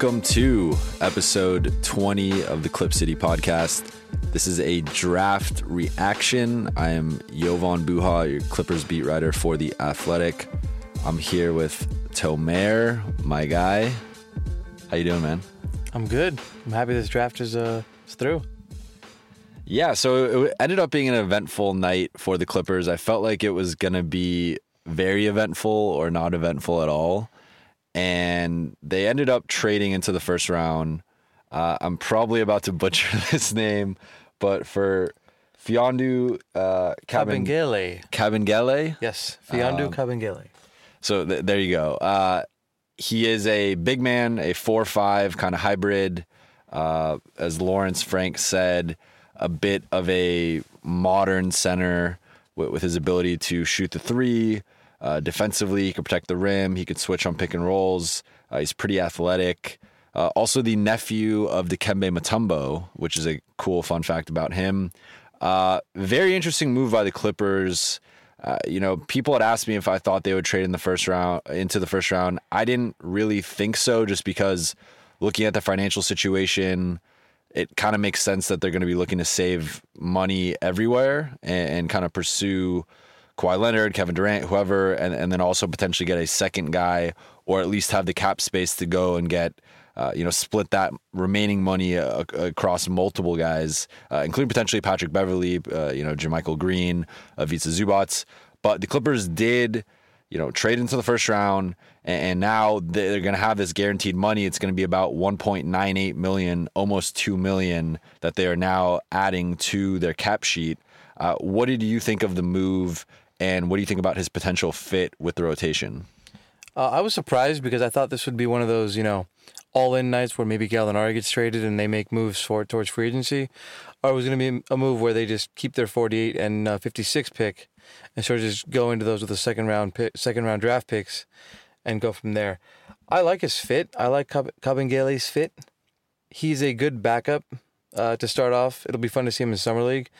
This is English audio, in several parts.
Welcome to episode 20 of the Clip City podcast. This is a draft reaction. I am Jovan Buha, your Clippers beat writer for The Athletic. I'm here with Tomer, my guy. How you doing, man? I'm good. I'm happy this draft is uh is through. Yeah, so it ended up being an eventful night for the Clippers. I felt like it was going to be very eventful or not eventful at all and they ended up trading into the first round. Uh, I'm probably about to butcher this name, but for Mfiondu uh, Kabengele. Kabengele? Yes, Mfiondu um, Kabengele. So th- there you go. Uh, he is a big man, a four-five kind of hybrid. Uh, as Lawrence Frank said, a bit of a modern center with, with his ability to shoot the three, uh, defensively, he can protect the rim. He can switch on pick and rolls. Uh, he's pretty athletic. Uh, also, the nephew of Dikembe Mutombo, which is a cool fun fact about him. Uh, very interesting move by the Clippers. Uh, you know, people had asked me if I thought they would trade in the first round into the first round. I didn't really think so, just because looking at the financial situation, it kind of makes sense that they're going to be looking to save money everywhere and, and kind of pursue Kawhi Leonard, Kevin Durant, whoever, and, and then also potentially get a second guy or at least have the cap space to go and get, uh, you know, split that remaining money uh, across multiple guys, uh, including potentially Patrick Beverley, uh, you know, JaMychal Green, uh, Zubac. But the Clippers did, you know, trade into the first round, and, and now they're going to have this guaranteed money. It's going to be about 1.98 million, almost 2 million that they are now adding to their cap sheet. Uh, what did you think of the move? And what do you think about his potential fit with the rotation? Uh, I was surprised because I thought this would be one of those, you know, all-in nights where maybe Gallinari gets traded and they make moves for towards free agency, or it was going to be a move where they just keep their 48 and uh, 56 pick and sort of just go into those with the second round pick, second round draft picks, and go from there. I like his fit. I like Kabengele's fit. He's a good backup uh, to start off. It'll be fun to see him in summer league.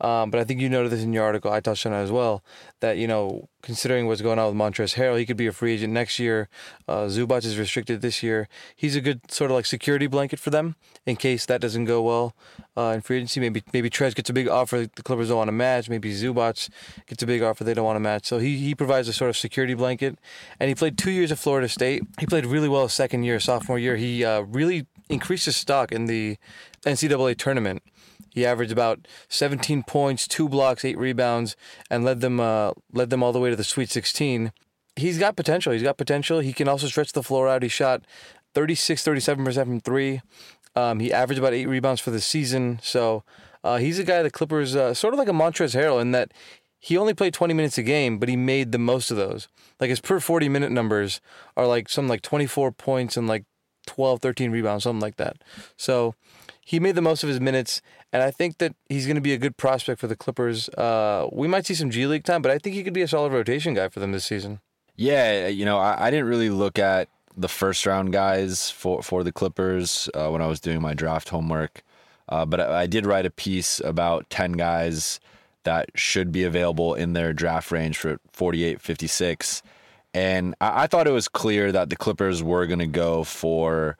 Um, but I think you noted this in your article. I touched on it as well. That you know, considering what's going on with Montrezl Harrell, he could be a free agent next year. Uh, Zubac is restricted this year. He's a good sort of like security blanket for them in case that doesn't go well uh, in free agency. Maybe maybe Trez gets a big offer the Clippers don't want to match. Maybe Zubac gets a big offer they don't want to match. So he he provides a sort of security blanket. And he played two years at Florida State. He played really well second year, sophomore year. He uh, really increased his stock in the NCAA tournament. He averaged about 17 points, two blocks, eight rebounds, and led them uh, led them all the way to the Sweet 16. He's got potential. He's got potential. He can also stretch the floor out. He shot 36, 37% from three. Um, he averaged about eight rebounds for the season. So uh, he's a guy the Clippers, uh, sort of like a Montrezl Harrell, in that he only played 20 minutes a game, but he made the most of those. Like his per 40 minute numbers are like some like 24 points and like 12, 13 rebounds, something like that. So he made the most of his minutes, and I think that he's going to be a good prospect for the Clippers. Uh, we might see some G League time, but I think he could be a solid rotation guy for them this season. Yeah, you know, I, I didn't really look at the first round guys for for the Clippers uh, when I was doing my draft homework, uh, but I, I did write a piece about ten guys that should be available in their draft range for 48, 56. And I, I thought it was clear that the Clippers were going to go for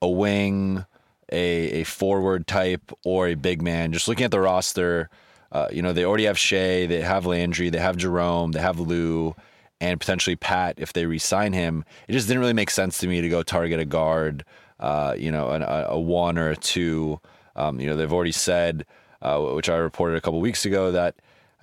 a wing a, a forward type or a big man. Just looking at the roster, uh, you know, they already have Shea, they have Landry, they have Jerome, they have Lou, and potentially Pat if they re-sign him. It just didn't really make sense to me to go target a guard, uh, you know, an, a, a, one or a two. Um, you know, they've already said, uh, which I reported a couple weeks ago, that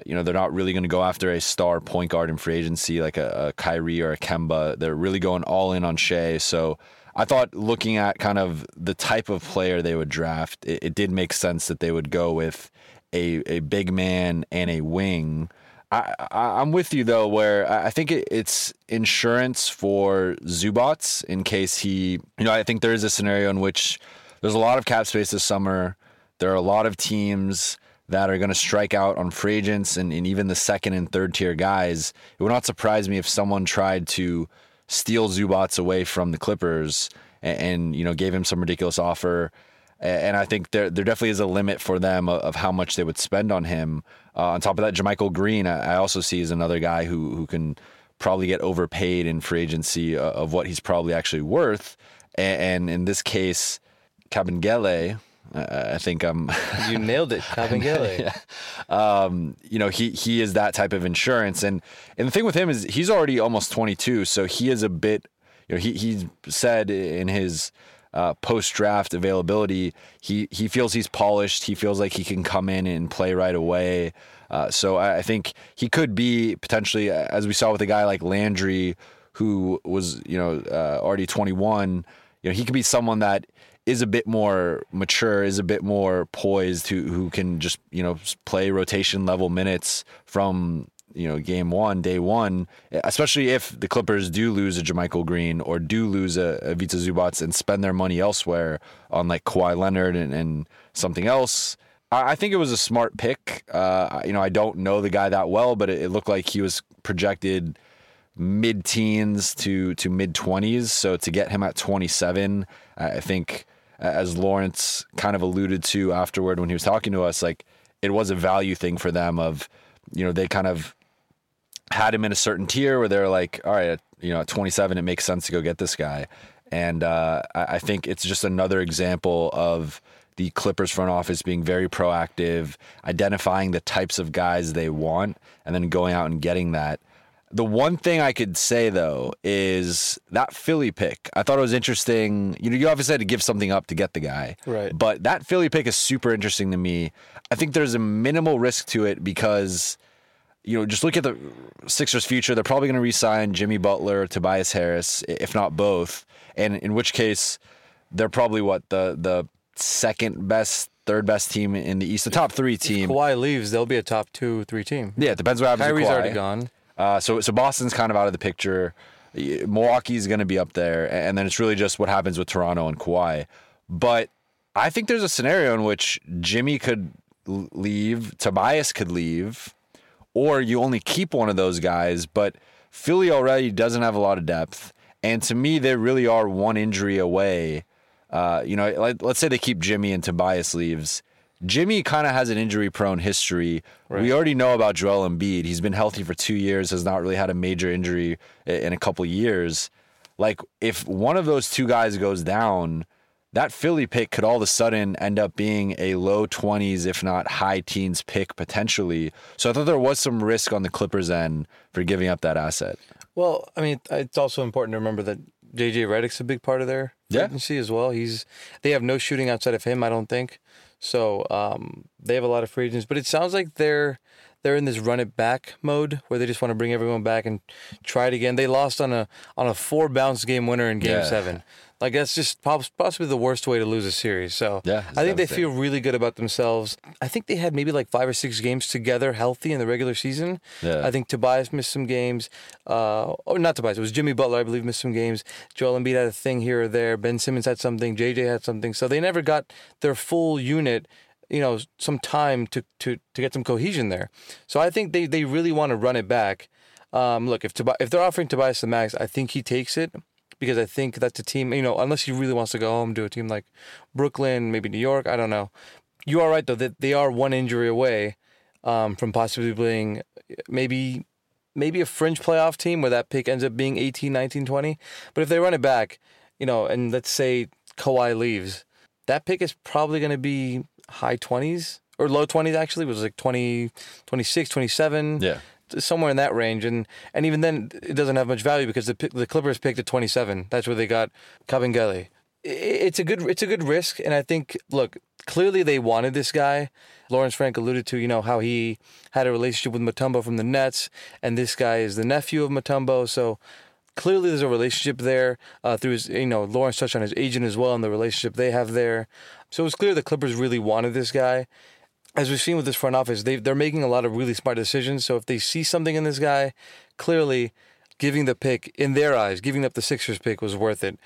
you know they're not really going to go after a star point guard in free agency like a, a Kyrie or a Kemba. They're really going all in on Shea. So I thought looking at kind of the type of player they would draft, it, it did make sense that they would go with a a big man and a wing. I, I I'm with you though, where I I think it, it's insurance for Zubac in case he, you know, I think there is a scenario in which there's a lot of cap space this summer. There are a lot of teams that are going to strike out on free agents and, and even the second and third tier guys. It would not surprise me if someone tried to steal Zubac away from the Clippers and, and you know gave him some ridiculous offer. And I think there there definitely is a limit for them of, how much they would spend on him. Uh, on top of that, JaMychal Green, I, I also see as another guy who who can probably get overpaid in free agency uh, of what he's probably actually worth. And, and in this case, Kabengele, uh, I think I'm. You nailed it, Kabengele. um, you know, he he is that type of insurance, and and the thing with him is he's already almost 22, so he is a bit. You know, he he said in his uh, post draft availability, he he feels he's polished. He feels like he can come in and play right away. Uh, so I, I think he could be potentially, as we saw with a guy like Landry, who was you know uh, already 21. You know, he could be someone that is a bit more mature, is a bit more poised, who who can just you know play rotation level minutes from you know game one, day one. Especially if the Clippers do lose a JaMychal Green or do lose a, a Vita Zubac and spend their money elsewhere on like Kawhi Leonard and, and something else. I I think it was a smart pick. Uh, you know, I don't know the guy that well, but it, it looked like he was projected mid teens to to mid 20s. So to get him at 27, I think as Lawrence kind of alluded to afterward when he was talking to us, like it was a value thing for them of, you know, they kind of had him in a certain tier where they're like, all right, you know, at 27, it makes sense to go get this guy. And uh, I I think it's just another example of the Clippers front office being very proactive, identifying the types of guys they want, and then going out and getting that. The one thing I could say though is that Philly pick. I thought it was interesting. You know, you obviously had to give something up to get the guy, Right. But that Philly pick is super interesting to me. I think there's a minimal risk to it because you know, just look at the Sixers' future. They're probably going to re-sign Jimmy Butler, Tobias Harris, if not both. And in which case, they're probably what the the second best, third best team in the East, the top three team. Kawhi leaves, they'll be a top two, three team. Yeah, it depends what happens. Kyrie's already gone. Uh, so so Boston's kind of out of the picture. Milwaukee's going to be up there, and then it's really just what happens with Toronto and Kawhi. But I think there's a scenario in which Jimmy could leave, Tobias could leave, or you only keep one of those guys. But Philly already doesn't have a lot of depth, and to me, they really are one injury away. Uh, you know, let, let's say they keep Jimmy and Tobias leaves. Jimmy kind of has an injury prone history. We already know about Joel Embiid. He's been healthy for two years, has not really had a major injury in a couple years. Like, if one of those two guys goes down, that Philly pick could all of a sudden end up being a low 20s, if not high teens pick potentially. So I thought there was some risk on the Clippers end for giving up that asset. Well, I mean, it's also important to remember that JJ Redick's a big part of their Yeah. agency as well. He's they have no shooting outside of him, I don't think. So um, they have a lot of free agents, but it sounds like they're they're in this run it back mode where they just want to bring everyone back and try it again. They lost on a on a four bounce game winner in Game Yeah. Seven. Like that's just poss- possibly the worst way to lose a series. So Yeah, I think they feel really good about themselves. I think they had maybe like five or six games together healthy in the regular season. Yeah. I think Tobias missed some games. Uh, oh, not Tobias. It was Jimmy Butler, I believe, missed some games. Joel Embiid had a thing here or there. Ben Simmons had something. JJ had something. So they never got their full unit. You know, some time to to to get some cohesion there. So I think they they really want to run it back. Um, look, if Tobi- if they're offering Tobias the max, I think he takes it because I think that's a team. You know, unless he really wants to go home to a team like Brooklyn, maybe New York. I don't know. You are right though that they are one injury away um, from possibly being maybe maybe a fringe playoff team where that pick ends up being 18, 19, 20. But if they run it back, you know, and let's say Kawhi leaves, that pick is probably going to be high 20s or low 20s actually. It was like 20, 26, 27 Yeah. Somewhere in that range, and and even then it doesn't have much value because the the Clippers picked at 27. That's where they got Kabengele. I- It's a good it's a good risk, and I think look clearly they wanted this guy. Lawrence Frank alluded to you know how he had a relationship with Mutombo from the Nets, and this guy is the nephew of Mutombo, so. clearly there's a relationship there uh, through his, you know, Lawrence touched on his agent as well and the relationship they have there. So it was clear the Clippers really wanted this guy. As we've seen with this front office, they they're making a lot of really smart decisions. So if they see something in this guy, clearly giving the pick in their eyes, giving up the Sixers pick was worth it.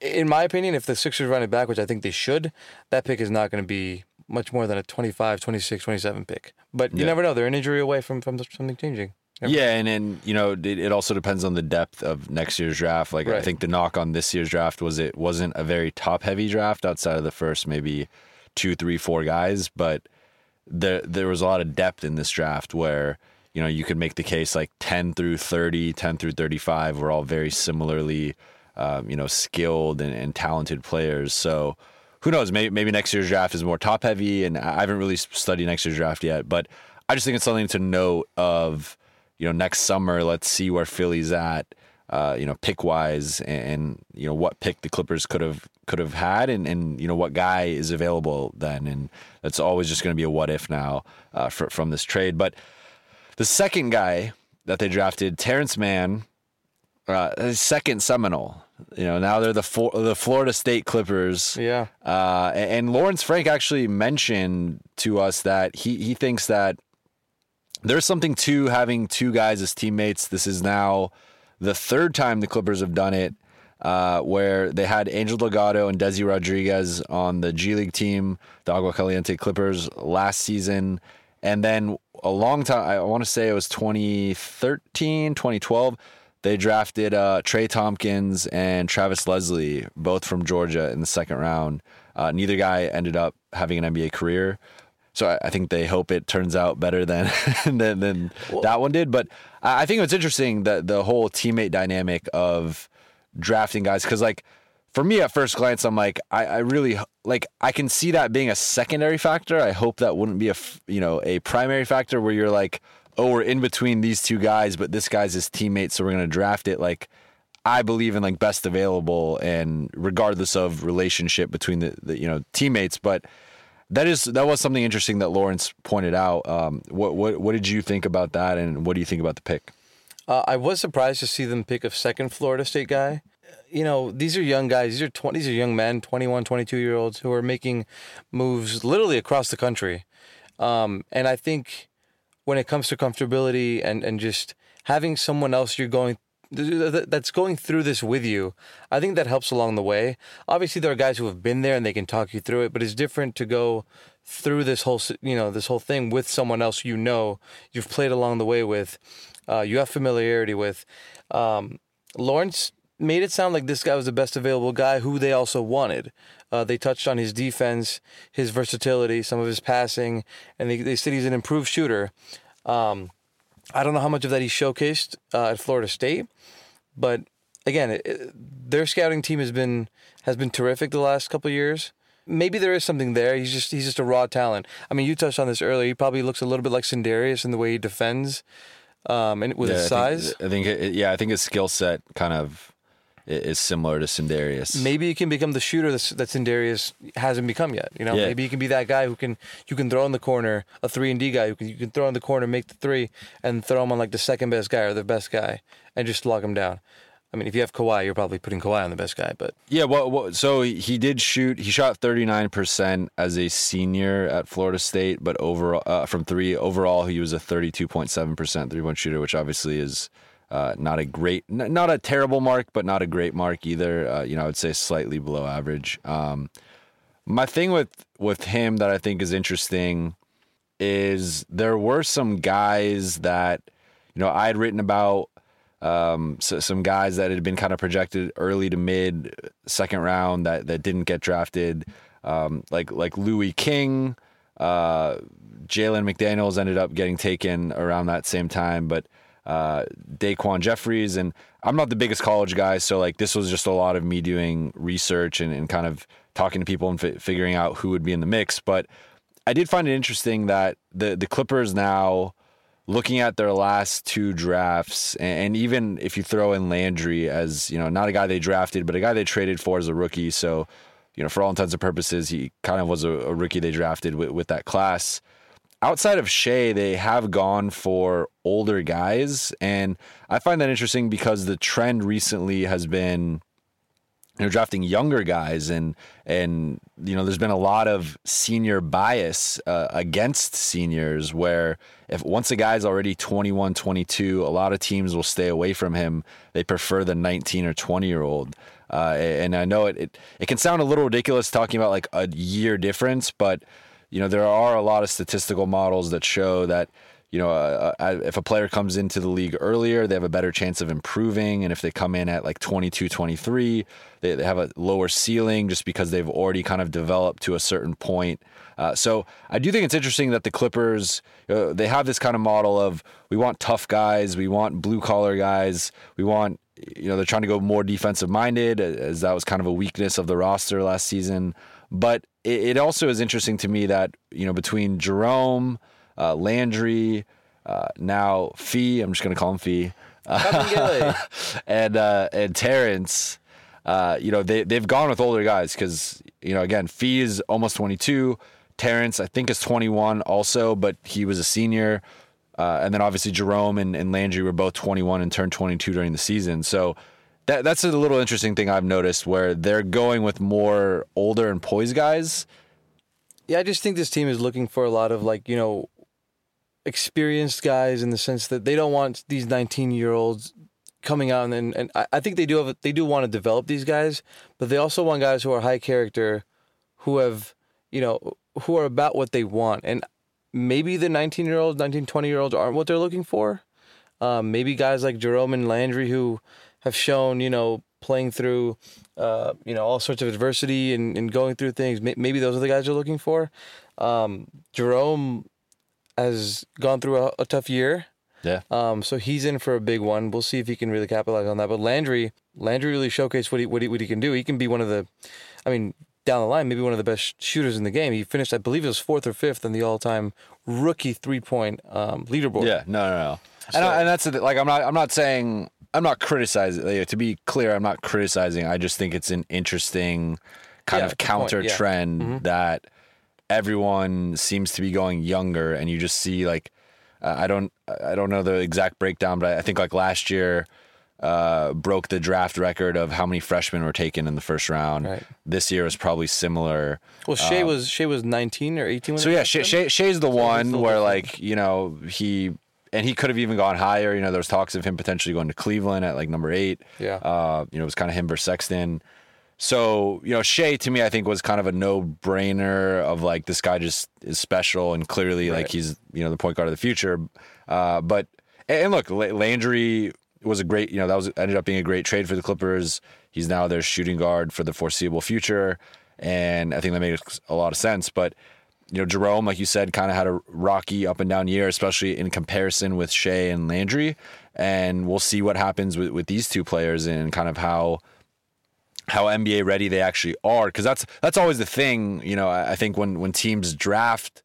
In my opinion, if the Sixers run it back, which I think they should, that pick is not going to be much more than a 25, 26, 27 pick. But you Yeah. never know. They're an injury away from, from something changing. Yeah, and and you know it, it also depends on the depth of next year's draft. Like I think the knock on this year's draft was it wasn't a very top heavy draft outside of the first maybe two, three, four guys, but there there was a lot of depth in this draft where you know you could make the case like 10 through 30 10 through 35 were all very similarly um, you know skilled and, and talented players. So who knows? Maybe, maybe next year's draft is more top heavy and i haven't really studied next year's draft yet but i just think it's something to note of you know next summer let's see where philly's at uh, you know, pick wise, and, you know what pick the Clippers could have could have had, and, and you know what guy is available then, and that's always just going to be a what if now uh, for, from this trade. But the second guy that they drafted, Terrence Mann, uh, second Seminole. You know, now they're the for, the Florida State Clippers. Yeah. Uh, and, and Lawrence Frank actually mentioned to us that he he thinks that there's something to having two guys as teammates. This is now the third time the Clippers have done it, uh, where they had Angel Delgado and Desi Rodriguez on the G League team, the Agua Caliente Clippers, last season. And then a long time, I want to say it was 2013, 2012, they drafted uh, Trey Thompkins and Travis Leslie, both from Georgia, in the second round. Uh, neither guy ended up having an NBA career. So I, I think they hope it turns out better than than, than that one did. But I I think it's interesting that the whole teammate dynamic of drafting guys because like for me at first glance I'm like I, I really like I can see that being a secondary factor. I hope that wouldn't be a you know a primary factor where you're like oh we're in between these two guys but this guy's his teammate so we're gonna draft it like. I believe in like best available and regardless of relationship between the, the you know teammates, but that is that was something interesting that Lawrence pointed out. Um, what what what did you think about that, and what do you think about the pick? Uh, I was surprised to see them pick a second Florida State guy. You know, these are young guys. These are 20, these are young men, 21, 22 year olds who are making moves literally across the country. Um, and I think when it comes to comfortability and, and just having someone else you're going that's going through this with you, I think that helps along the way. Obviously, there are guys who have been there and they can talk you through it, but it's different to go through this whole you know this whole thing with someone else you know you've played along the way with, uh, you have familiarity with. Um, Lawrence made it sound like this guy was the best available guy who they also wanted. Uh, they touched on his defense, his versatility, some of his passing, and they, they said he's an improved shooter. Um, I don't know how much of that he showcased uh, at Florida State, but again, it, it- their scouting team has been has been terrific the last couple of years. Maybe there is something there. He's just he's just a raw talent. I mean, you touched on this earlier. He probably looks a little bit like Sindarius in the way he defends, um, and with his Yeah, I think- size. I think, it, yeah, I think his skill set kind of i- is similar to Sindarius. Maybe you can become the shooter that's, that Sindarius hasn't become yet. You know, Yeah. maybe you can be that guy who can you can throw in the corner, a three and D guy who can you can throw in the corner, make the three, and throw him on like the second best guy or the best guy, and just lock him down. I mean, if you have Kawhi, you're probably putting Kawhi on the best guy, but Yeah, well, well, so he did shoot. He shot thirty nine percent as a senior at Florida State, but overall uh, from three overall he was a thirty two point seven percent three point shooter, which obviously is uh, not a great, n- not a terrible mark, but not a great mark either. Uh, you know, I would say slightly below average. Um, my thing with with him that I think is interesting is there were some guys that you know I had written about um, so, some guys that had been kind of projected early to mid second round that that didn't get drafted, um, like like Louis King, uh, Jalen McDaniels ended up getting taken around that same time, but uh, Daquan Jeffries and I'm not the biggest college guy, so like this was just a lot of me doing research and, and kind of talking to people and fi- figuring out who would be in the mix, but. I did find it interesting that the the Clippers now looking at their last two drafts, and, and even if you throw in Landry as you know, not a guy they drafted, but a guy they traded for as a rookie. So, you know, for all intents and purposes, he kind of was a, a rookie they drafted with, with that class. Outside of Shea, they have gone for older guys, and I find that interesting because the trend recently has been you know drafting younger guys and and you know there's been a lot of senior bias uh, against seniors where if once a guy's already 21 22 a lot of teams will stay away from him. They prefer the 19 or 20 year old uh, and i know it, it it can sound a little ridiculous talking about like a year difference but you know there are a lot of statistical models that show that you know, uh, uh, if a player comes into the league earlier, they have a better chance of improving. And if they come in at like 22, 23, they, they have a lower ceiling just because they've already kind of developed to a certain point. Uh, so I do think it's interesting that the Clippers, uh, they have this kind of model of we want tough guys, we want blue collar guys, we want, you know, they're trying to go more defensive minded, as that was kind of a weakness of the roster last season. But it, it also is interesting to me that, you know, between Jerome, uh, Landry, uh, now Fee. I'm just going to call him Fee. and uh, and Terrence. Uh, you know they they've gone with older guys because you know again Fee is almost 22. Terrence I think is 21 also, but he was a senior. Uh, and then obviously Jerome and, and Landry were both 21 and turned 22 during the season. So that that's a little interesting thing I've noticed where they're going with more older and poised guys. Yeah, I just think this team is looking for a lot of like you know experienced guys in the sense that they don't want these 19 year olds coming out and and I think they do have they do want to develop these guys, but they also want guys who are high character, who have you know who are about what they want, and maybe the 19 year olds, 19, 20 year olds aren't what they're looking for. Um, maybe guys like Jerome and Landry who have shown you know playing through uh, you know all sorts of adversity and, and going through things. Maybe those are the guys you're looking for. Um, Jerome has gone through a, a tough year. Yeah. Um, so he's in for a big one. We'll see if he can really capitalize on that. But Landry, Landry really showcased what he what he, what he can do. He can be one of the, I mean, down the line, maybe one of the best shooters in the game. He finished, I believe, it was fourth or fifth in the all-time rookie three-point um, leaderboard. Yeah. No. No. No. So, and, I, and that's the, like I'm not I'm not saying I'm not criticizing. Like, to be clear, I'm not criticizing. I just think it's an interesting kind Yeah, of good point, counter yeah. trend that everyone seems to be going younger, and you just see like uh, I don't I don't know the exact breakdown, but I think like last year. Uh, broke the draft record of how many freshmen were taken in the first round. Right. This year is probably similar. Well, Shea was Shea was 19 or 18. When So yeah, Shea. Shea, Shea's the one still where like you know he and he could have even gone higher. You know, there was talks of him potentially going to Cleveland at like number eight. Yeah. Uh, you know, it was kind of him versus Sexton. So you know, Shea to me, I think was kind of a no-brainer of like this guy just is special and clearly like he's you know the point guard of the future. Uh, but and look, Landry was a great you know that was ended up being a great trade for the Clippers. He's now their shooting guard for the foreseeable future, and I think that makes a lot of sense. But you know, Jerome, like you said, kind of had a rocky up and down year, especially in comparison with Shea and Landry. And we'll see what happens with, with these two players and kind of how how NBA ready they actually are. Because that's that's always the thing. You know, I, I think when when teams draft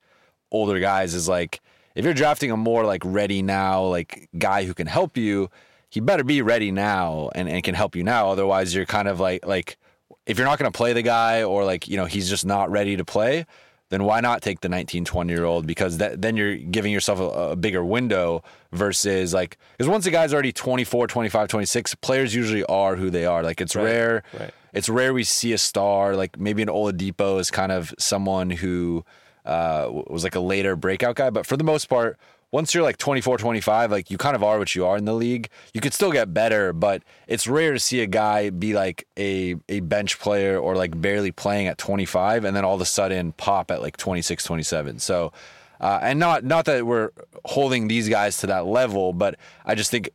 older guys is like if you're drafting a more like ready now like guy who can help you, he better be ready now and, and can help you now. Otherwise, you're kind of like like if you're not to play the guy or like you know he's just not ready to play then why not take the 19 20 year old because that, then you're giving yourself a, a bigger window versus like because once a guy's already 24 25 26 players usually are who they are like it's rare right. it's rare we see a star like maybe an Oladipo is kind of someone who uh, was like a later breakout guy but for the most part once you're like 24 25 like you kind of are what you are in the league. You could still get better but it's rare to see a guy be like a a bench player or like barely playing at 25 and then all of a sudden pop at like 26 27 so uh, and not not that we're holding these guys to that level but i just think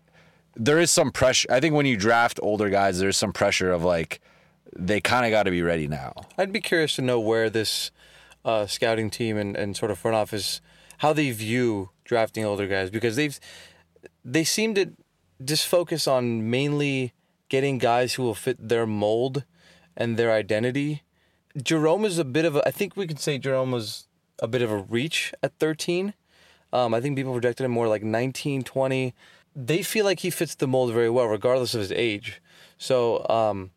there is some pressure. I think when you draft older guys there's some pressure of like they kind of got to be ready now. I'd be curious to know where this uh, scouting team and, and sort of front office how they view drafting older guys because they've they seem to just focus on mainly getting guys who will fit their mold and their identity. Jerome is a bit of a I think we could say Jerome was a bit of a reach at 13. Um, I think people projected him more like 19, 20. They feel like he fits the mold very well, regardless of his age. So, um,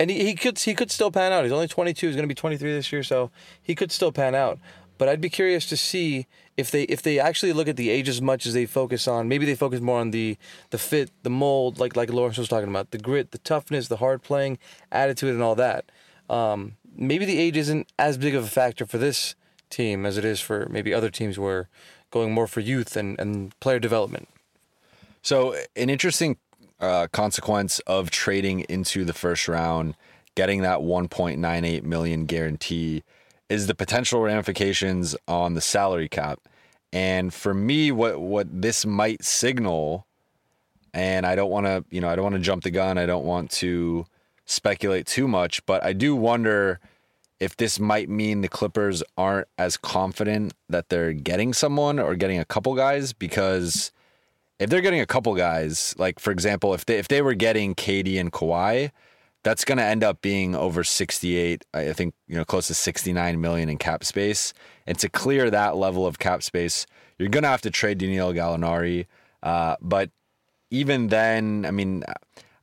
and he, he could he could still pan out. He's only 22. He's going to be 23 this year, so he could still pan out. But I'd be curious to see if they if they actually look at the age as much as they focus on. Maybe they focus more on the the fit, the mold, like like Lawrence was talking about, the grit, the toughness, the hard playing attitude, and all that. Um, maybe the age isn't as big of a factor for this team as it is for maybe other teams where going more for youth and, and player development. So, an interesting uh, consequence of trading into the first round, getting that 1.98 million guarantee, is the potential ramifications on the salary cap. And for me, what what this might signal, and I don't want to, you know, I don't want to jump the gun. I don't want to speculate too much, but I do wonder if this might mean the Clippers aren't as confident that they're getting someone or getting a couple guys because if they're getting a couple guys, like for example, if they if they were getting KD and Kawhi, that's going to end up being over 68, I think, you know, close to 69 million in cap space. And to clear that level of cap space, you're going to have to trade Daniel Gallinari. Uh, but even then, I mean,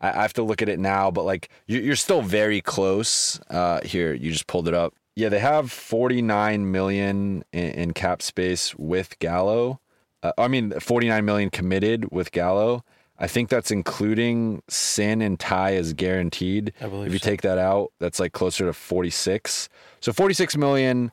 I, have to look at it now, but like you, you're still very close. Uh, here, you just pulled it up. Yeah, they have 49 million in, in cap space with Gallo. Uh, I mean, 49 million committed with Gallo. I think that's including Sin and Ty as guaranteed. I believe if you so. take that out, that's like closer to 46. So 46 million.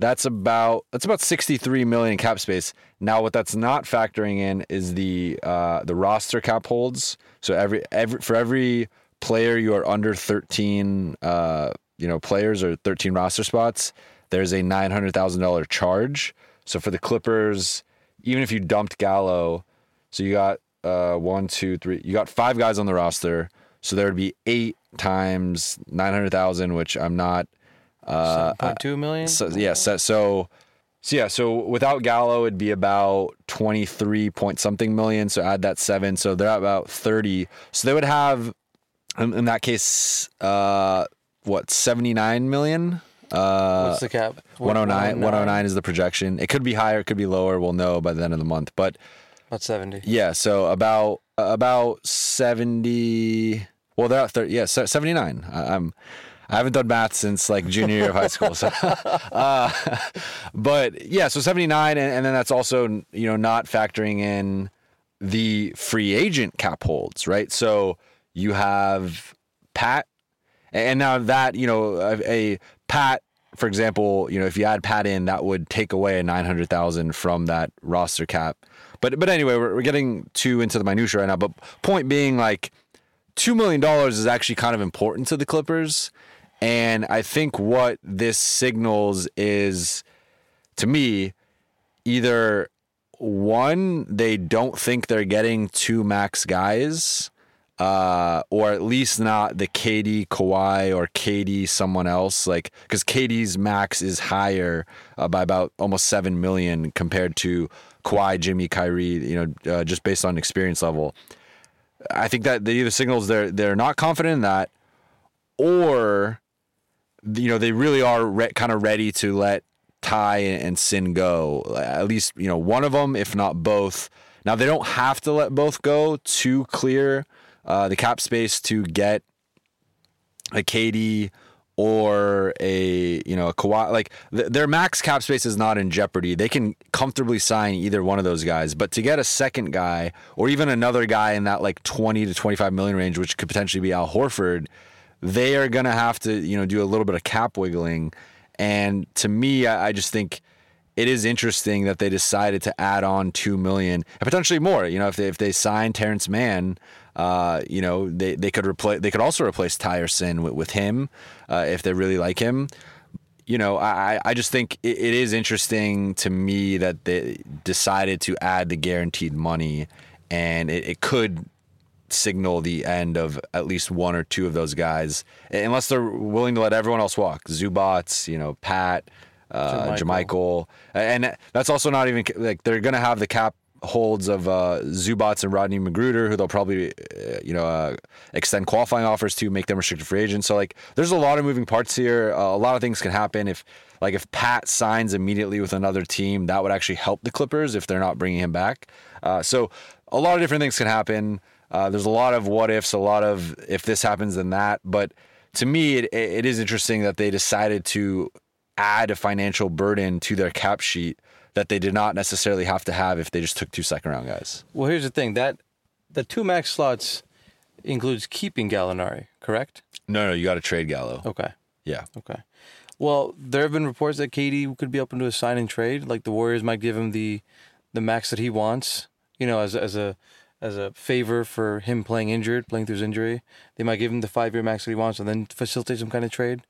That's about that's about 63 million in cap space. Now, what that's not factoring in is the uh, the roster cap holds. So every every for every player you are under 13, uh, you know, players or 13 roster spots, there's a nine hundred thousand dollar charge. So for the Clippers, even if you dumped Gallo, so you got uh, one, two, three, you got five guys on the roster. So there would be eight times nine hundred thousand, which I'm not. Uh, Seven point two million. so yeah, so, so so yeah, so without Gallo, it'd be about twenty three point something million. So add that seven, so they're at about thirty. So they would have, in, in that case, uh, what seventy nine million. Uh, What's the cap? 109, 109 is the projection. It could be higher, it could be lower. We'll know by the end of the month. But About seventy. yeah, so about about seventy. Well, they're at thirty. Yeah, se- seventy nine. I'm. I haven't done math since like junior year of high school. So, uh, but yeah, so seventy nine, and, and then that's also you know not factoring in the free agent cap holds, right? So you have Pat, and now that you know a, a Pat, for example, you know if you add Pat in, that would take away a nine hundred thousand from that roster cap. But but anyway, we're, we're getting too into the minutia right now. But point being, like two million dollars is actually kind of important to the Clippers, and I think what this signals is, to me, either one they don't think they're getting two max guys, uh, or at least not the KD Kawhi or KD someone else, like because KD's max is higher uh, by about almost seven million compared to Kawhi, Jimmy, Kyrie. You know, uh, just based on experience level. I think that they either signals they're they're not confident in that, or you know they really are re- kind of ready to let Ty and Sin go. At least you know one of them, if not both. Now they don't have to let both go to clear uh, the cap space to get a KD or a you know a Kawhi. Like th- their max cap space is not in jeopardy. They can comfortably sign either one of those guys. But to get a second guy or even another guy in that like twenty to twenty five million range, which could potentially be Al Horford, they are gonna have to you know do a little bit of cap wiggling. And to me, I, I just think it is interesting that they decided to add on two million and potentially more. You know, if they if they sign Terrence Mann, uh, you know, they, they could replace they could also replace Tyerson with, with him uh, if they really like him. You know, I I just think it, it is interesting to me that they decided to add the guaranteed money, and it, it could signal the end of at least one or two of those guys, unless they're willing to let everyone else walk. Zubac, you know, Pat, uh, JaMychal. Jamichael, and that's also not even like they're gonna have the cap holds of uh, Zubac and Rodney McGruder, who they'll probably, uh, you know, uh, extend qualifying offers to, make them restricted free agents. So like, there's a lot of moving parts here. Uh, a lot of things can happen if, like, if Pat signs immediately with another team, that would actually help the Clippers if they're not bringing him back. Uh, so a lot of different things can happen. Uh, there's a lot of what ifs, a lot of if this happens then that. But to me, it, it is interesting that they decided to add a financial burden to their cap sheet that they did not necessarily have to have if they just took two second round guys. Well, here's the thing that the two max slots includes keeping Gallinari, correct? No, no, you got to trade Gallo. Okay. Yeah. Okay. Well, there have been reports that KD could be open to a sign and trade. Like the Warriors might give him the the max that he wants. You know, as as a as a favor for him playing injured, playing through his injury. They might give him the five year max that he wants, and then facilitate some kind of trade.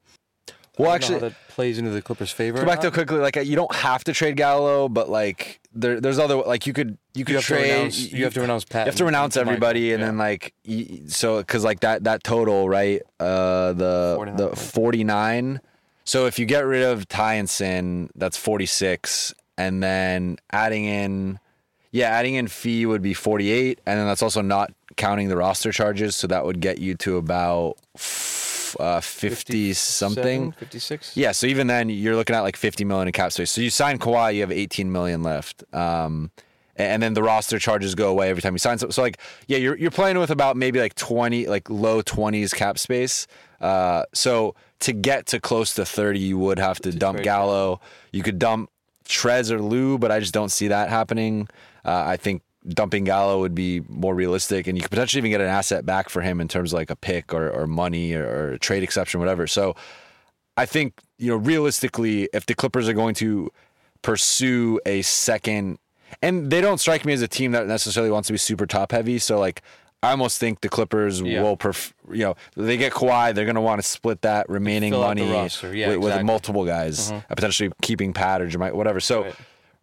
Well, I don't know actually, that plays into the Clippers' favor. go back to quickly. Like you don't have to trade Gallo, but like there, there's other like you could you could You trade. renounce- you have to renounce Pat You have to renounce and Michael, everybody, and yeah. then like y- so because like that that total right, uh, the 49 the 49. So if you get rid of Ty and Sin, that's 46, and then adding in, yeah, adding in fee would be 48, and then that's also not counting the roster charges, so that would get you to about uh, 50 something. 56. Yeah, so even then you're looking at like 50 million in cap space. So you sign Kawhi, you have 18 million left. Um, and then the roster charges go away every time you sign. So, so like, yeah, you're you're playing with about maybe like 20, like low 20s cap space. Uh, so to get to close to 30, you would have to dump Gallo. You could dump Trez or Lou, but I just don't see that happening. Uh, I think dumping Gallo would be more realistic, and you could potentially even get an asset back for him in terms of like a pick or, or money or, or a trade exception, whatever. So I think, you know, realistically, if the Clippers are going to pursue a second, and they don't strike me as a team that necessarily wants to be super top heavy. So, like, I almost think the Clippers Yeah. will, pref- you know, they get Kawhi, they're going to want to split that remaining Fill out the money roster. Yeah, with, with multiple guys, uh, potentially keeping Pat or Jemai, whatever. So, Right.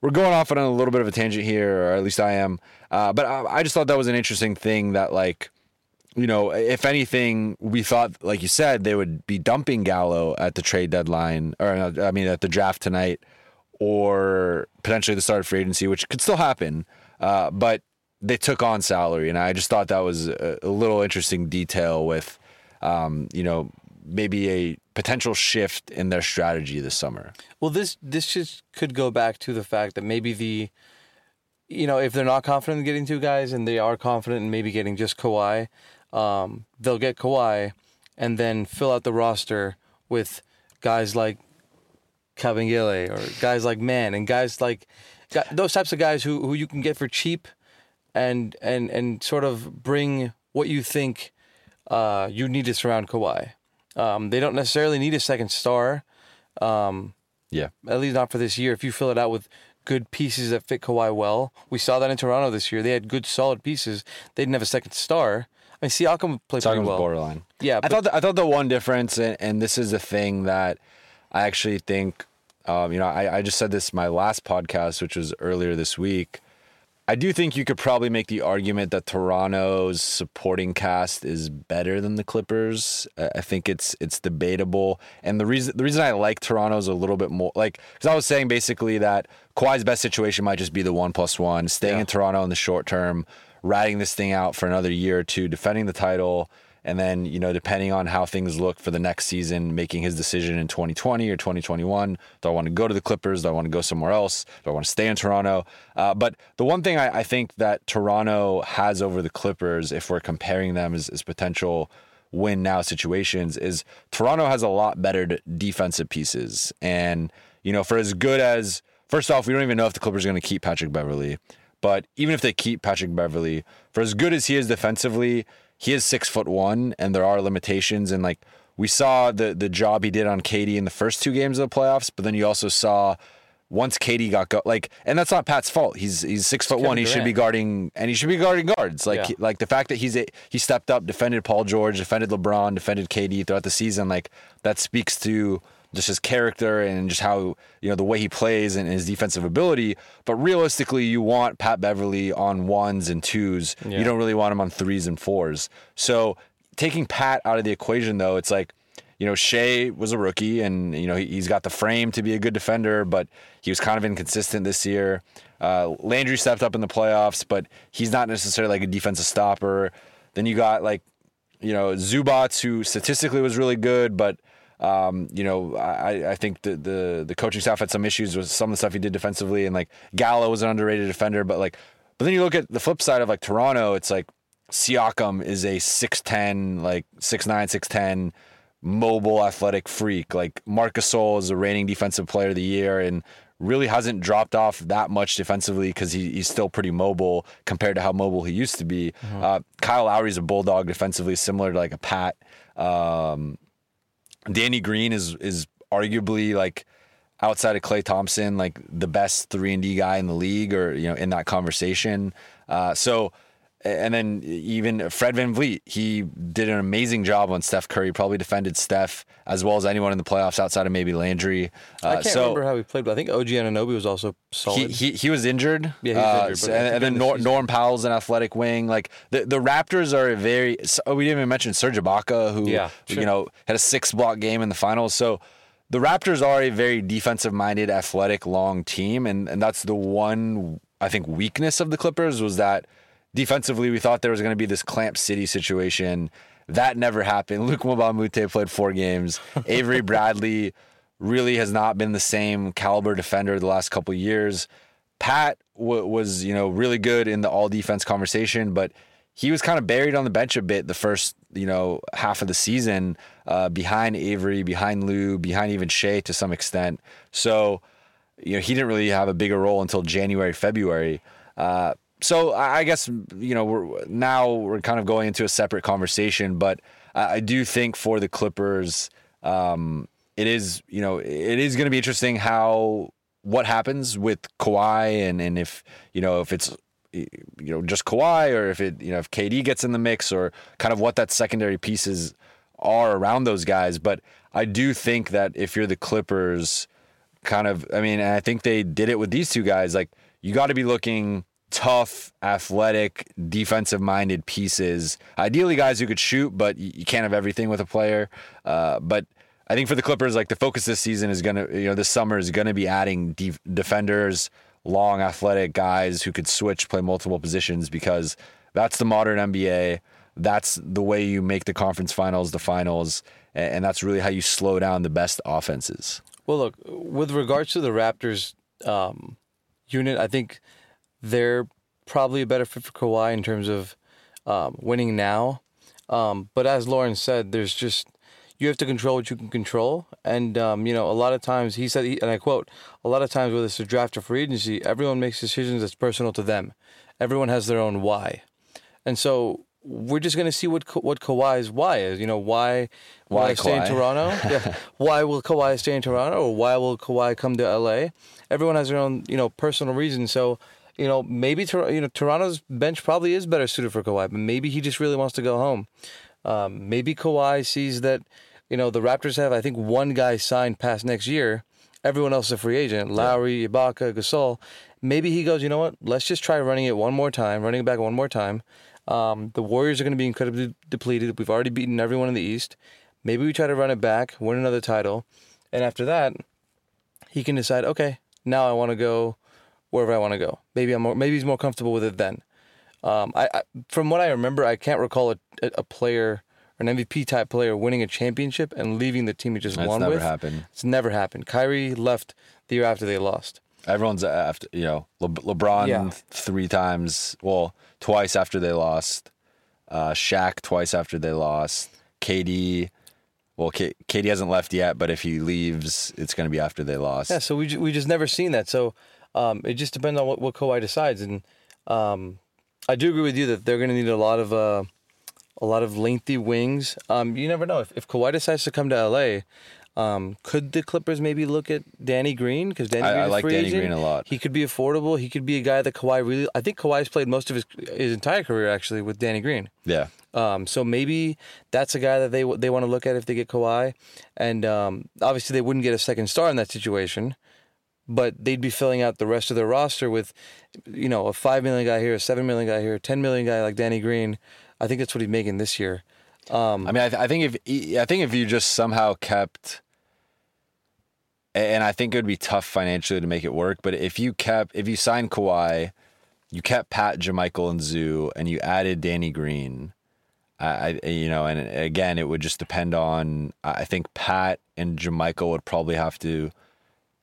We're going off on a little bit of a tangent here, or at least I am. Uh, but I, I just thought that was an interesting thing that, like, you know, if anything, we thought, like you said, they would be dumping Gallo at the trade deadline, or uh, I mean, at the draft tonight, or potentially the start of free agency, which could still happen. Uh, but they took on salary, and I just thought that was a, a little interesting detail with, um, you know, maybe a potential shift in their strategy this summer. Well, this this just could go back to the fact that maybe the, you know, if they're not confident in getting two guys and they are confident in maybe getting just Kawhi, um, they'll get Kawhi, and then fill out the roster with guys like Kabengele or guys like Mann and guys like those types of guys who who you can get for cheap, and and and sort of bring what you think uh, you need to surround Kawhi. Um, they don't necessarily need a second star Yeah. at least not for this year. If you fill it out with good pieces that fit Kawhi well, we saw that in Toronto this year. They had good, solid pieces. They didn't have a second star. I mean, Siakam played pretty Siakam's well. borderline. Yeah, I thought the, I thought the one difference, and, and this is a thing that I actually think, um, you know, I, I just said this in my last podcast, which was earlier this week. I do think you could probably make the argument that Toronto's supporting cast is better than the Clippers. I think it's it's debatable, and the reason the reason I like Toronto's a little bit more like because I was saying basically that Kawhi's best situation might just be the one plus one, staying in Toronto in the short term, riding this thing out for another year or two, defending the title, and then you know depending on how things look for the next season making his decision in 2020 or 2021 do i want to go to the clippers? Do i want to go somewhere else? Do i want to stay in toronto? Uh, but the one thing I, I think that toronto has over the clippers if we're comparing them as, as potential win now situations is toronto has a lot better defensive pieces. And you know for as good as first off we don't even know if the clippers are going to keep patrick beverley. But even if they keep Patrick Beverley, for as good as he is defensively, he is six foot one, and there are limitations. And like we saw the the job he did on KD in the first two games of the playoffs, but then you also saw once KD got go- like, and that's not Pat's fault. He's he's six foot Kevin one. He should be guarding, and he should be guarding guards. Like Yeah. like the fact that he's a, he stepped up, defended Paul George, defended LeBron, defended KD throughout the season. Like that speaks to just his character and just how you know the way he plays and his defensive ability. But realistically, you want Pat Beverley on ones and twos. Yeah. You don't really want him on threes and fours. So taking Pat out of the equation, though, it's like you know Shea was a rookie, and you know he, he's got the frame to be a good defender, but he was kind of inconsistent this year. Uh, Landry stepped up in the playoffs, but he's not necessarily like a defensive stopper. Then you got like you know Zubac, who statistically was really good, but um, you know I, I think the, the the coaching staff had some issues with some of the stuff he did defensively, and like Gallo was an underrated defender, but like but then you look at the flip side of like Toronto, it's like Siakam is a six ten, like six nine, six ten mobile, athletic freak. Like Marcus is a reigning defensive player of the year and really hasn't dropped off that much defensively because he, he's still pretty mobile compared to how mobile he used to be. Uh, Kyle Lowry's a bulldog defensively, similar to like a Pat. Um, Danny Green is is arguably like outside of Klay Thompson, like the best three and D guy in the league, or you know, in that conversation. Uh, so, and then even Fred VanVleet, he did an amazing job on Steph Curry. Probably defended Steph as well as anyone in the playoffs outside of maybe Landry. Uh, I can't so remember how he played, but I think OG Anunoby was also he, solid. he he was injured. Yeah, he was Uh, injured, so- and, and then Nor, Norm Powell's an athletic wing. Like the, the Raptors are a very. so- oh, we didn't even mention Serge Ibaka, who Yeah, you know had a six block game in the finals. So the Raptors are a very defensive minded, athletic, long team, and and that's the one I think weakness of the Clippers was that defensively we thought there was going to be this clamp city situation. That never happened. Luc Mbah a Moute played four games. Avery Bradley really has not been the same caliber defender the last couple of years. Pat w- was, you know, really good in the all defense conversation, but he was kind of buried on the bench a bit the first, you know, half of the season, uh, behind Avery, behind Lou, behind even Shai to some extent. So, you know, he didn't really have a bigger role until January, February. Uh, so I guess you know we're now we're kind of going into a separate conversation, but I do think for the Clippers, um, it is you know it is going to be interesting how what happens with Kawhi and and if you know if it's you know just Kawhi or if it you know if KD gets in the mix or kind of what that secondary pieces are around those guys. But I do think that if you're the Clippers, kind of I mean, I think they did it with these two guys. Like you got to be looking tough, athletic, defensive minded pieces. Ideally, guys who could shoot, but you can't have everything with a player. Uh, but I think for the Clippers, like the focus this season is gonna, you know, this summer is gonna be adding def- defenders, long, athletic guys who could switch, play multiple positions because that's the modern NBA. That's the way you make the conference finals, the finals, a- and that's really how you slow down the best offenses. Well, look, with regards to the Raptors um, unit, I think they're probably a better fit for Kawhi in terms of um, winning now. Um, but as Lauren said, there's just you have to control what you can control, and um, you know a lot of times he said, and I quote, a lot of times whether it's a draft or free agency, everyone makes decisions that's personal to them. Everyone has their own why, and so we're just gonna see what what Kawhi's why is. You know why Why stay in Toronto? yeah. Why will Kawhi stay in Toronto, or why will Kawhi come to LA? Everyone has their own you know personal reason. So you know maybe Tor- you know Toronto's bench probably is better suited for Kawhi, but maybe he just really wants to go home. Um, maybe Kawhi sees that, you know, the Raptors have, I think, one guy signed past next year. Everyone else is a free agent. Lowry, Ibaka, Gasol. Maybe he goes, you know what? Let's just try running it one more time, running it back one more time. Um, the Warriors are going to be incredibly depleted. We've already beaten everyone in the East. Maybe we try to run it back, win another title, and after that, he can decide, okay, now I want to go wherever I want to go. Maybe I'm more, maybe he's more comfortable with it then. Um, I, I from what I remember, I can't recall a, a player, an MVP type player, winning a championship and leaving the team he just That's won never with. happened. It's never happened. Kyrie left the year after they lost. Everyone's after you know Le- LeBron Yeah. three times, well twice after they lost, uh, Shaq twice after they lost, KD. Well, K- KD hasn't left yet, but if he leaves, it's going to be after they lost. Yeah, so we ju- we just never seen that. So um, it just depends on what, what Kawhi decides, and um, I do agree with you that they're going to need a lot of uh, a lot of lengthy wings. Um, you never know if if Kawhi decides to come to LA. Um, could the Clippers maybe look at Danny Green? Because Danny I- Green I like Danny agent. Green a lot. He could be affordable. He could be a guy that Kawhi really. I think Kawhi's played most of his his entire career actually with Danny Green. yeah. Um, so maybe that's a guy that they they want to look at if they get Kawhi, and um, obviously they wouldn't get a second star in that situation, but they'd be filling out the rest of their roster with, you know, a five million guy here, a seven million guy here, a ten million guy like Danny Green. I think that's what he's making this year. Um, I mean, I, th- I think if I think if you just somehow kept, and I think it would be tough financially to make it work. But if you kept, if you signed Kawhi, you kept Pat, JaMychal, and Zu, and you added Danny Green, I, I you know, and again, it would just depend on. I think Pat and JaMychal would probably have to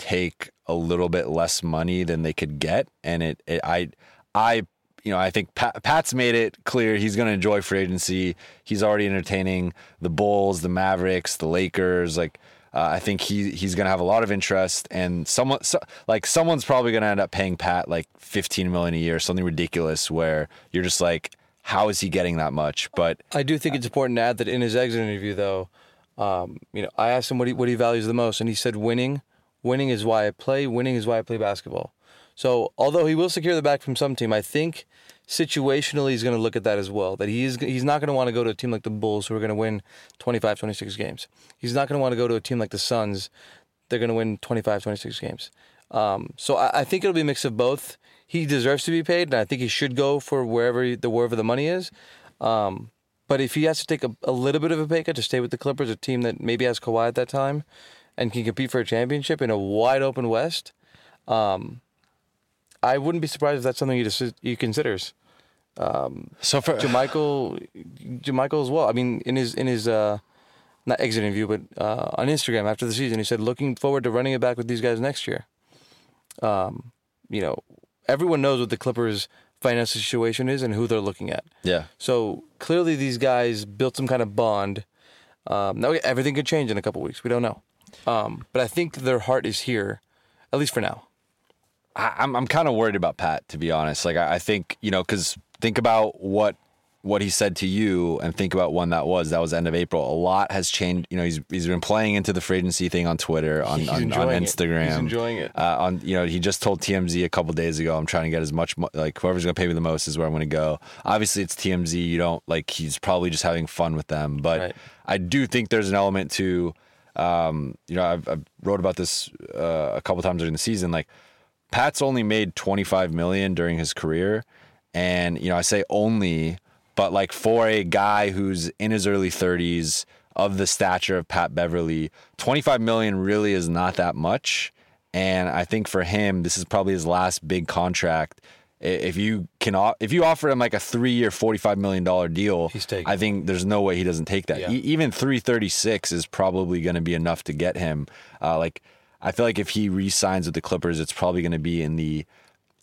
take a little bit less money than they could get, and it, it I, I you know, I think Pat, Pat's made it clear he's going to enjoy free agency. He's already entertaining the Bulls, the Mavericks, the Lakers. Like, uh, I think he he's going to have a lot of interest, and someone so, like someone's probably going to end up paying Pat like fifteen million a year, something ridiculous. Where you're just like, how is he getting that much? But I do think it's important to add that in his exit interview, though, um, you know, I asked him what he what he values the most, and he said winning. Winning is why I play. Winning is why I play basketball. So although he will secure the back from some team, I think situationally he's going to look at that as well. That he is he's not going to want to go to a team like the Bulls who are going to win 25, 26 games. He's not going to want to go to a team like the Suns. They're going to win 25, 26 games. Um, so I, I think it'll be a mix of both. He deserves to be paid, and I think he should go for wherever he- the wherever the money is. Um, but if he has to take a, a little bit of a pay cut to stay with the Clippers, a team that maybe has Kawhi at that time, and can compete for a championship in a wide open West, um, I wouldn't be surprised if that's something he just he considers. so for JaMychal, JaMychal as well. I mean, in his in his uh, not exit interview, but uh, on Instagram after the season, he said looking forward to running it back with these guys next year. Um, you know, everyone knows what the Clippers' financial situation is and who they're looking at. yeah, So clearly, these guys built some kind of bond. Um, now everything could change in a couple weeks. We don't know, um, but I think their heart is here, at least for now. I, I'm I'm kind of worried about Pat to be honest. Like I, I think you know because think about what what he said to you and think about when that was. That was end of April. A lot has changed. You know he's he's been playing into the free agency thing on Twitter, on on, on enjoying it. Instagram. He's enjoying it. Uh, on you know he just told TMZ a couple days ago, I'm trying to get as much like whoever's gonna pay me the most is where I'm gonna go. Obviously it's TMZ. You don't like he's probably just having fun with them, but Right. I do think there's an element to. Um, you know, I've, I've wrote about this uh, a couple times during the season. Like, Pat's only made 25 million during his career, and you know, I say only, but like for a guy who's in his early 30s, of the stature of Pat Beverley, 25 million really is not that much. And I think for him, this is probably his last big contract. If you can, if you offer him like a three-year, forty-five million dollar deal, He's taking I think there's no way he doesn't take that. Yeah. E- even 336 is probably going to be enough to get him. Uh, like, I feel like if he re-signs with the Clippers, it's probably going to be in the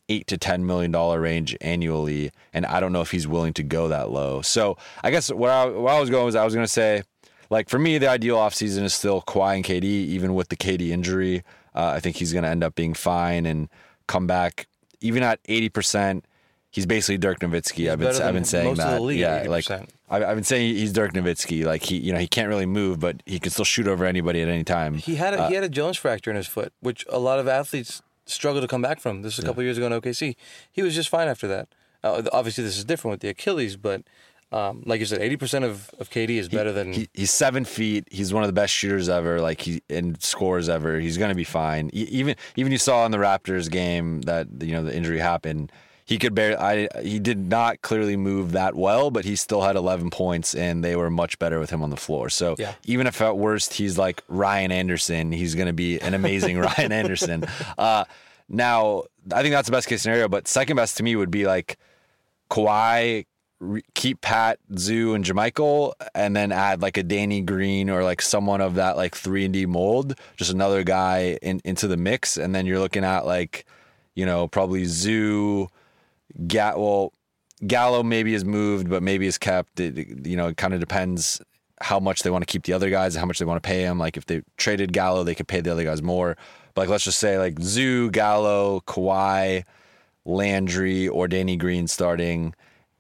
eight to ten million dollar range annually, and I don't know if he's willing to go that low. So I guess where I, where I was going was I was going to say, like for me, the ideal offseason is still Kawhi and KD, even with the KD injury. Uh, I think he's going to end up being fine and come back even at eighty percent. He's basically Dirk Nowitzki. I've been I've been saying that. league yeah, like 80%. I've, I've been saying he's Dirk Nowitzki. Like he, you know, he can't really move, but he can still shoot over anybody at any time. He had a, he had a Jones fracture in his foot, which a lot of athletes struggle to come back from. This is a couple years ago in OKC. He was just fine after that. Uh, obviously, this is different with the Achilles, but um, like you said, eighty percent of, of KD is better than he, he's seven feet. He's one of the best shooters ever. Like he and scores ever. He's gonna be fine. E- even even you saw in the Raptors game that you know the injury happened. He could barely. I he did not clearly move that well, but he still had 11 points, and they were much better with him on the floor. So Yeah. even if at worst he's like Ryan Anderson, he's gonna be an amazing Ryan Anderson. Uh, now I think that's the best case scenario. But second best to me would be like Kawhi, keep Pat, Zu, and JaMychal, and then add like a Danny Green or like someone of that like three and D mold, just another guy in, into the mix, and then you're looking at like, you know, probably Zu, Gat. Well, Gallo maybe is moved, but maybe is kept. It, you know, it kind of depends how much they want to keep the other guys, and how much they want to pay him. Like if they traded Gallo, they could pay the other guys more. But like let's just say like Zu, Gallo, Kawhi. Landry or Danny Green starting,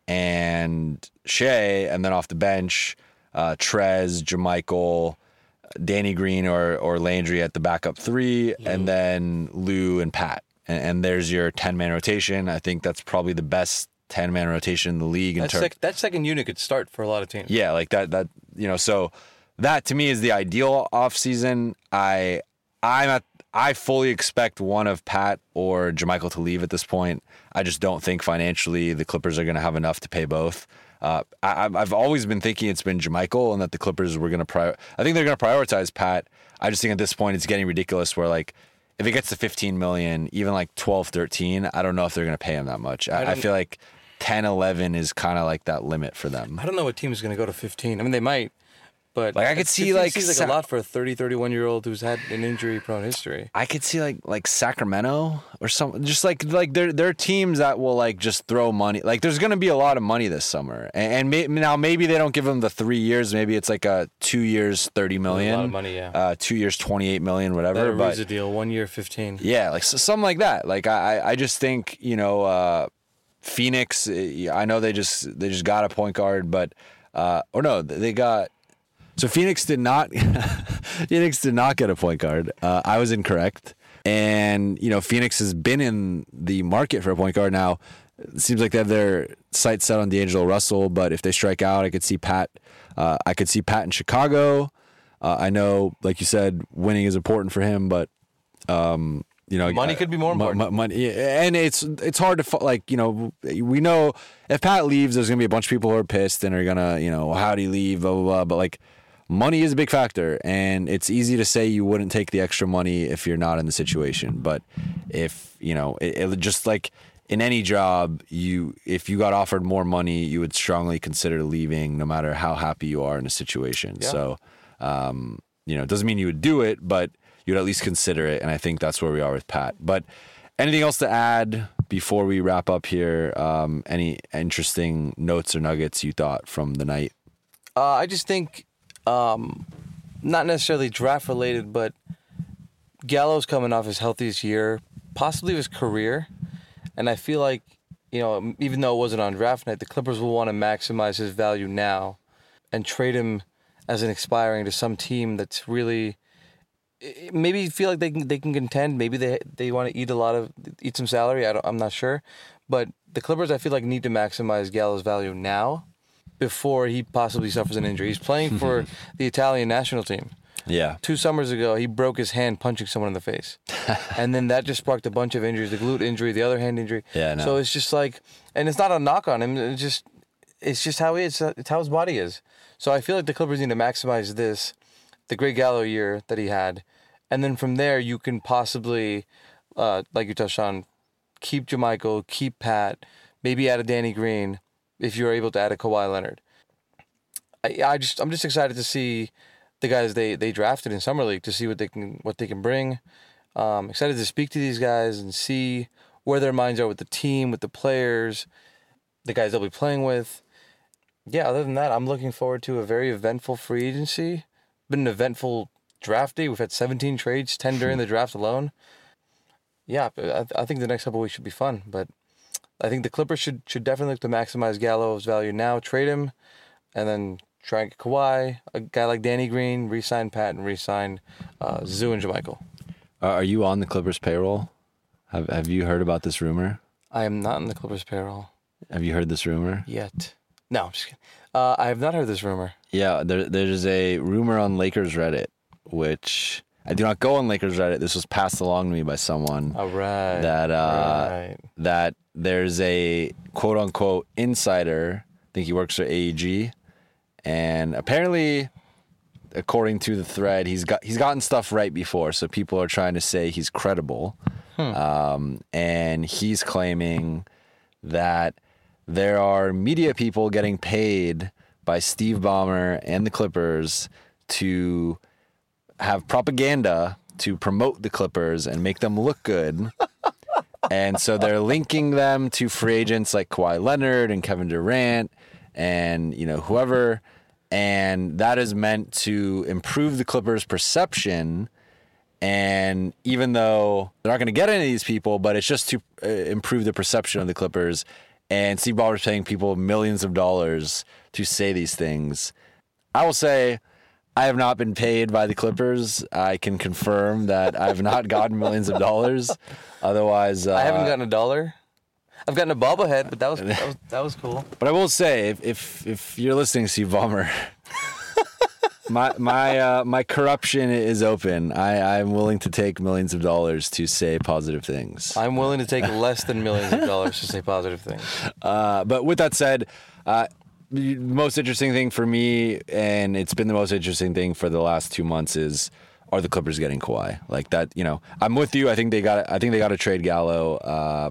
and Shai, and then off the bench, uh, Trez, JaMychal, Danny Green or or Landry at the backup three, and then Lou and Pat, and, and there's your ten man rotation. I think that's probably the best ten man rotation in the league in that, terms. sec- that second unit could start for a lot of teams. Yeah, like that that you know, so that to me is the ideal off season. I I'm at I fully expect one of Pat or JaMychal to leave at this point. I just don't think financially the Clippers are going to have enough to pay both. Uh, I, I've- I've always been thinking it's been JaMychal and that the Clippers were going to prior. I think they're going to prioritize Pat. I just think at this point it's getting ridiculous. Where like if it gets to 15 million, even like 12, 13, I don't know if they're going to pay him that much. I, I don't- feel like 10, 11 is kind of like that limit for them. I don't know what team is going to go to 15. I mean, they might, But Like, I could see, seems like, like Sa- a lot for a 30, 31 year old who's had an injury prone history. I could see like like Sacramento or some just like like there there are teams that will like just throw money. Like there's going to be a lot of money this summer, and, and may, now maybe they don't give them the three years. Maybe it's like a two years thirty million, A lot of money, yeah. uh, two years twenty eight million, whatever. That but a deal, one year, 15. yeah, like so, something like that. Like I I I just think you know uh, Phoenix. eh, I know they just they just got a point guard, but uh, or no, they got. So Phoenix did not. Phoenix did not get a point guard. Uh, I was incorrect, and you know Phoenix has been in the market for a point guard now. It seems like they have their sights set on D'Angelo Russell, but if they strike out, I could see Pat. Uh, I could see Pat in Chicago. Uh, I know, like you said, winning is important for him, but um, you know, Money could be more mo- important. mo- money, and it's it's hard to like you know we know if Pat leaves, there's gonna be a bunch of people who are pissed and are gonna you know how do he leave, blah blah blah. But like money is a big factor, and it's easy to say you wouldn't take the extra money if you're not in the situation. But if you know, it, it just like in any job, you if you got offered more money, you would strongly consider leaving, no matter how happy you are in a situation. Yeah. So, um, you know, it doesn't mean you would do it, but you'd at least consider it. And I think that's where we are with Pat. But anything else to add before we wrap up here? Um, any interesting notes or nuggets you thought from the night? Uh, I just think, um, not necessarily draft related, but Gallo's coming off his healthiest year, possibly his career, and I feel like, you know, even though it wasn't on draft night, the Clippers will want to maximize his value now, and trade him as an expiring to some team that's really eh, maybe feel like they can they can contend. Maybe they they want to eat a lot of eat some salary. I don't, I'm not sure, but the Clippers I feel like need to maximize Gallo's value now before he possibly suffers an injury. He's playing for the Italian national team. Yeah. Two summers ago, he broke his hand punching someone in the face, and then that just sparked a bunch of injuries: the glute injury, the other hand injury. Yeah, I know. So it's just like, and it's not a knock on him. It's just, it's just how he is. It's how his body is. So I feel like the Clippers need to maximize this, the great Gallo year that he had, and then from there you can possibly, uh, like you touched on, keep JaMychal, keep Pat, maybe add a Danny Green, if you're able to add a Kawhi Leonard. I, I just I'm just excited to see the guys they, they drafted in summer league to see what they can what they can bring. Um, excited to speak to these guys and see where their minds are with the team, with the players, the guys they'll be playing with. Yeah, other than that, I'm looking forward to a very eventful free agency. Been an eventful draft day. We've had 17 trades, 10 during the draft alone. Yeah, I, I think the next couple weeks should be fun. But I think the Clippers should should definitely look to maximize Gallo's value now, trade him, and then try and get Kawhi, a guy like Danny Green, re-sign Pat, and re-sign uh, Zu and JaMychal. Uh, are you on the Clippers payroll? Have Have you heard about this rumor? I am not in the Clippers payroll Have you heard this rumor? yet. No, I'm just kidding. Uh, I have not heard this rumor. Yeah, there, there's a rumor on Lakers Reddit, which I do not go on Lakers Reddit. This was passed along to me by someone. All right. that uh, right. that there's a quote unquote insider. I think he works for AEG, and apparently, according to the thread, he's got he's gotten stuff right before. So people are trying to say he's credible, um, and he's claiming that there are media people getting paid by Steve Ballmer and the Clippers to have propaganda to promote the Clippers and make them look good. and so they're linking them to free agents like Kawhi Leonard and Kevin Durant and you know whoever. And that is meant to improve the Clippers perception. And even though they're not going to get any of these people but it's just to uh, improve the perception of the Clippers. And Steve Ballmer's paying people millions of dollars to say these things. I will say I have not been paid by the Clippers. I can confirm that I've not gotten millions of dollars. Otherwise, uh, I haven't gotten a dollar. I've gotten a bobblehead, but that was that was, that was cool. But I will say, if if, if you're listening, Steve Ballmer, my my uh, my corruption is open. I I'm willing to take millions of dollars to say positive things. I'm willing to take less than millions of dollars to say positive things. Uh, but with that said, uh, the most interesting thing for me, and it's been the most interesting thing for the last two months, is are the Clippers getting Kawhi? Like that, you know, I'm with you. I think they got. I think they got to trade Gallo. Uh,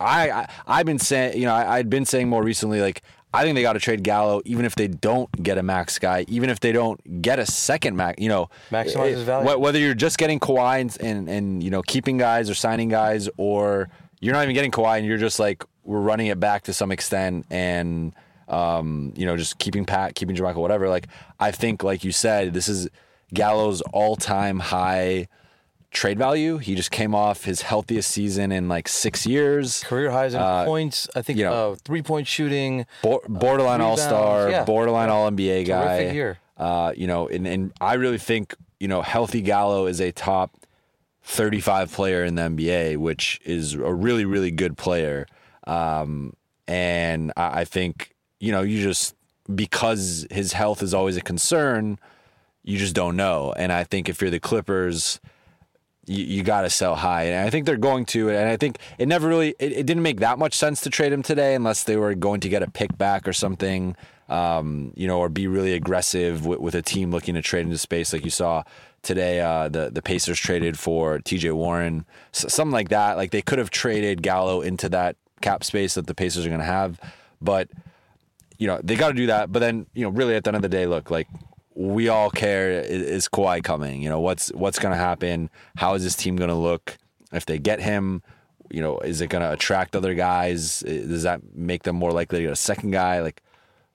I, I I've been saying, you know, I, I'd been saying more recently, like I think they got to trade Gallo, even if they don't get a max guy, even if they don't get a second max. You know, Maximize his value. wh- Whether you're just getting Kawhi and, and and you know keeping guys or signing guys, or you're not even getting Kawhi and you're just like we're running it back to some extent and um, you know just keeping Pat, keeping JaMychal, whatever. Like I think, like you said, this is Gallo's all-time high trade value. He just came off his healthiest season in like six years. Career highs in Uh, points. I think you know, uh, three point shooting. Bo- borderline all star, yeah. borderline All NBA guy. Terrific year. Uh, you know, and, and I really think you know healthy Gallo is a top 35 player in the NBA, which is a really really good player. Um, and I, I think you know you just because his health is always a concern, you just don't know. And I think if you're the Clippers you, you got to sell high. And I think they're going to. And I think it never really, it, it didn't make that much sense to trade him today unless they were going to get a pick back or something, um, you know, or be really aggressive with, with a team looking to trade into space like you saw today. Uh, the, the Pacers traded for TJ Warren, S- something like that. Like they could have traded Gallo into that cap space that the Pacers are going to have. But, you know, they got to do that. But then, you know, really at the end of the day, look, like, we all care is, is Kawhi coming? You know, what's what's going to happen? How is this team going to look if they get him? You know, is it going to attract other guys? Does that make them more likely to get a second guy? Like,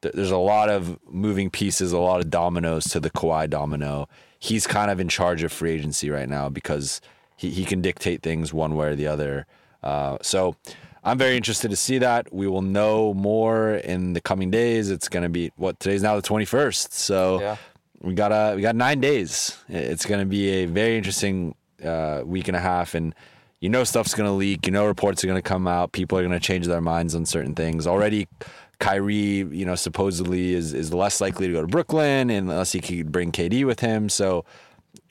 th- there's a lot of moving pieces, a lot of dominoes to the Kawhi domino. He's kind of in charge of free agency right now because he, he can dictate things one way or the other. Uh, so I'm very interested to see that. We will know more in the coming days. It's going to be what today's now the 21st. So Yeah. we got a we got nine days. It's going to be a very interesting uh, week and a half, and you know stuff's going to leak. You know reports are going to come out. People are going to change their minds on certain things. Already, Kyrie, you know, supposedly is is less likely to go to Brooklyn unless he could bring KD with him. So.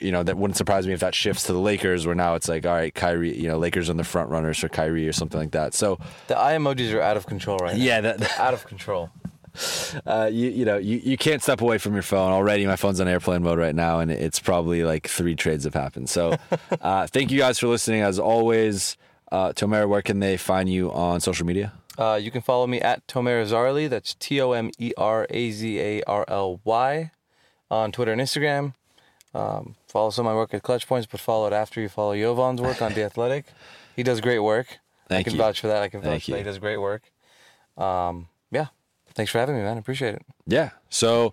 You know that wouldn't surprise me if that shifts to the Lakers, where now it's like, all right, Kyrie. You know, Lakers are the front runners for Kyrie or something like that. So, The eye emojis are out of control right now. yeah, that, Out of control. uh, you you know you, you can't step away from your phone already. My phone's on airplane mode right now, and it's probably like three trades have happened. So, uh, thank you guys for listening. As always, uh, Tomera, where can they find you on social media? Uh, you can follow me at Tomer Azarly. That's T O M E R A Z A R L Y on Twitter and Instagram. Um, follow some of my work at Clutch Points, but follow it after you follow Jovan's work on The Athletic. He does great work. Thank I can you. vouch for that. I can vouch Thank for that. He does great work. Um, yeah. Thanks for having me, man. I appreciate it. Yeah. So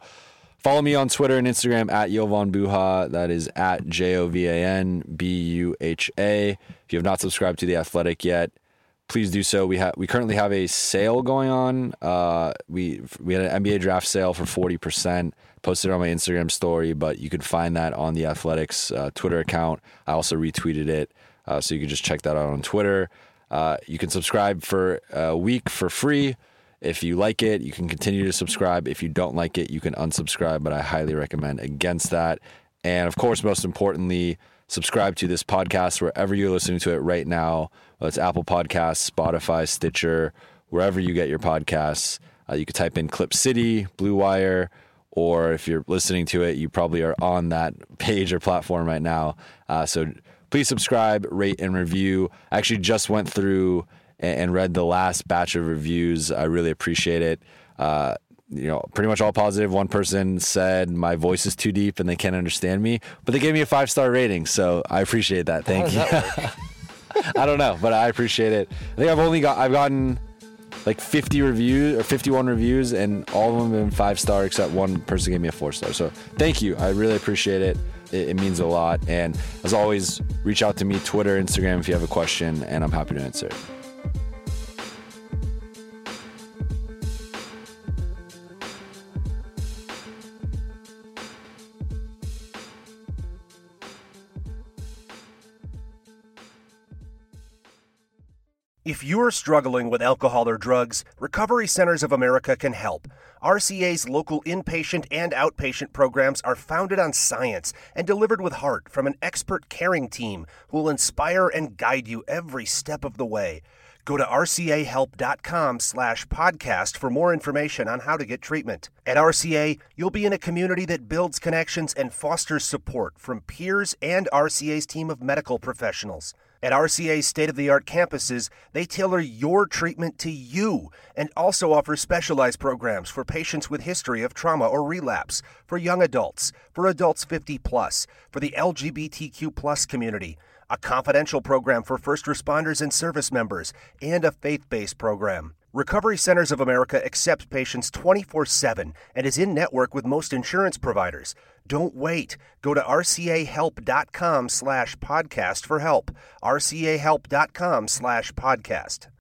follow me on Twitter and Instagram at Jovan Buha. That is at J O V A N B U H A. If you have not subscribed to The Athletic yet, please do so. We have we currently have a sale going on. Uh, we we had an NBA draft sale for forty percent. Posted on my Instagram story, but you can find that on the Athletics uh, Twitter account. I also retweeted it, uh, so you can just check that out on Twitter. Uh, you can subscribe for a week for free. If you like it, you can continue to subscribe. If you don't like it, you can unsubscribe, but I highly recommend against that. And of course, most importantly, subscribe to this podcast wherever you're listening to it right now. It's Apple Podcasts, Spotify, Stitcher, wherever you get your podcasts. Uh, you could type in Clip City, Blue Wire, or if you're listening to it, you probably are on that page or platform right now. Uh, so please subscribe, rate, and review. I actually just went through and, read the last batch of reviews. I really appreciate it. Uh, you know, pretty much all positive. One person said my voice is too deep and they can't understand me, but they gave me a five star rating, so I appreciate that. Thank you. I don't know, but I appreciate it. I think I've only got I've gotten like 50 reviews or 51 reviews, and all of them have been five star, except one person gave me a four star. So thank you. I really appreciate it. It, it means a lot. And as always, reach out to me, Twitter, Instagram, if you have a question, and I'm happy to answer it. You're struggling with alcohol or drugs, Recovery Centers of America can help. RCA's local inpatient and outpatient programs are founded on science and delivered with heart from an expert caring team who will inspire and guide you every step of the way. Go to rcahelp.com slash podcast for more information on how to get treatment. At RCA, you'll be in a community that builds connections and fosters support from peers and RCA's team of medical professionals. At RCA's state of the art campuses, they tailor your treatment to you and also offer specialized programs for patients with history of trauma or relapse, for young adults, for adults 50 plus, for the LGBTQ plus community, a confidential program for first responders and service members, and a faith based program. Recovery Centers of America accepts patients 24 7 and is in network with most insurance providers. Don't wait. Go to rcahelp.com slash podcast for help. rcahelp.com slash podcast.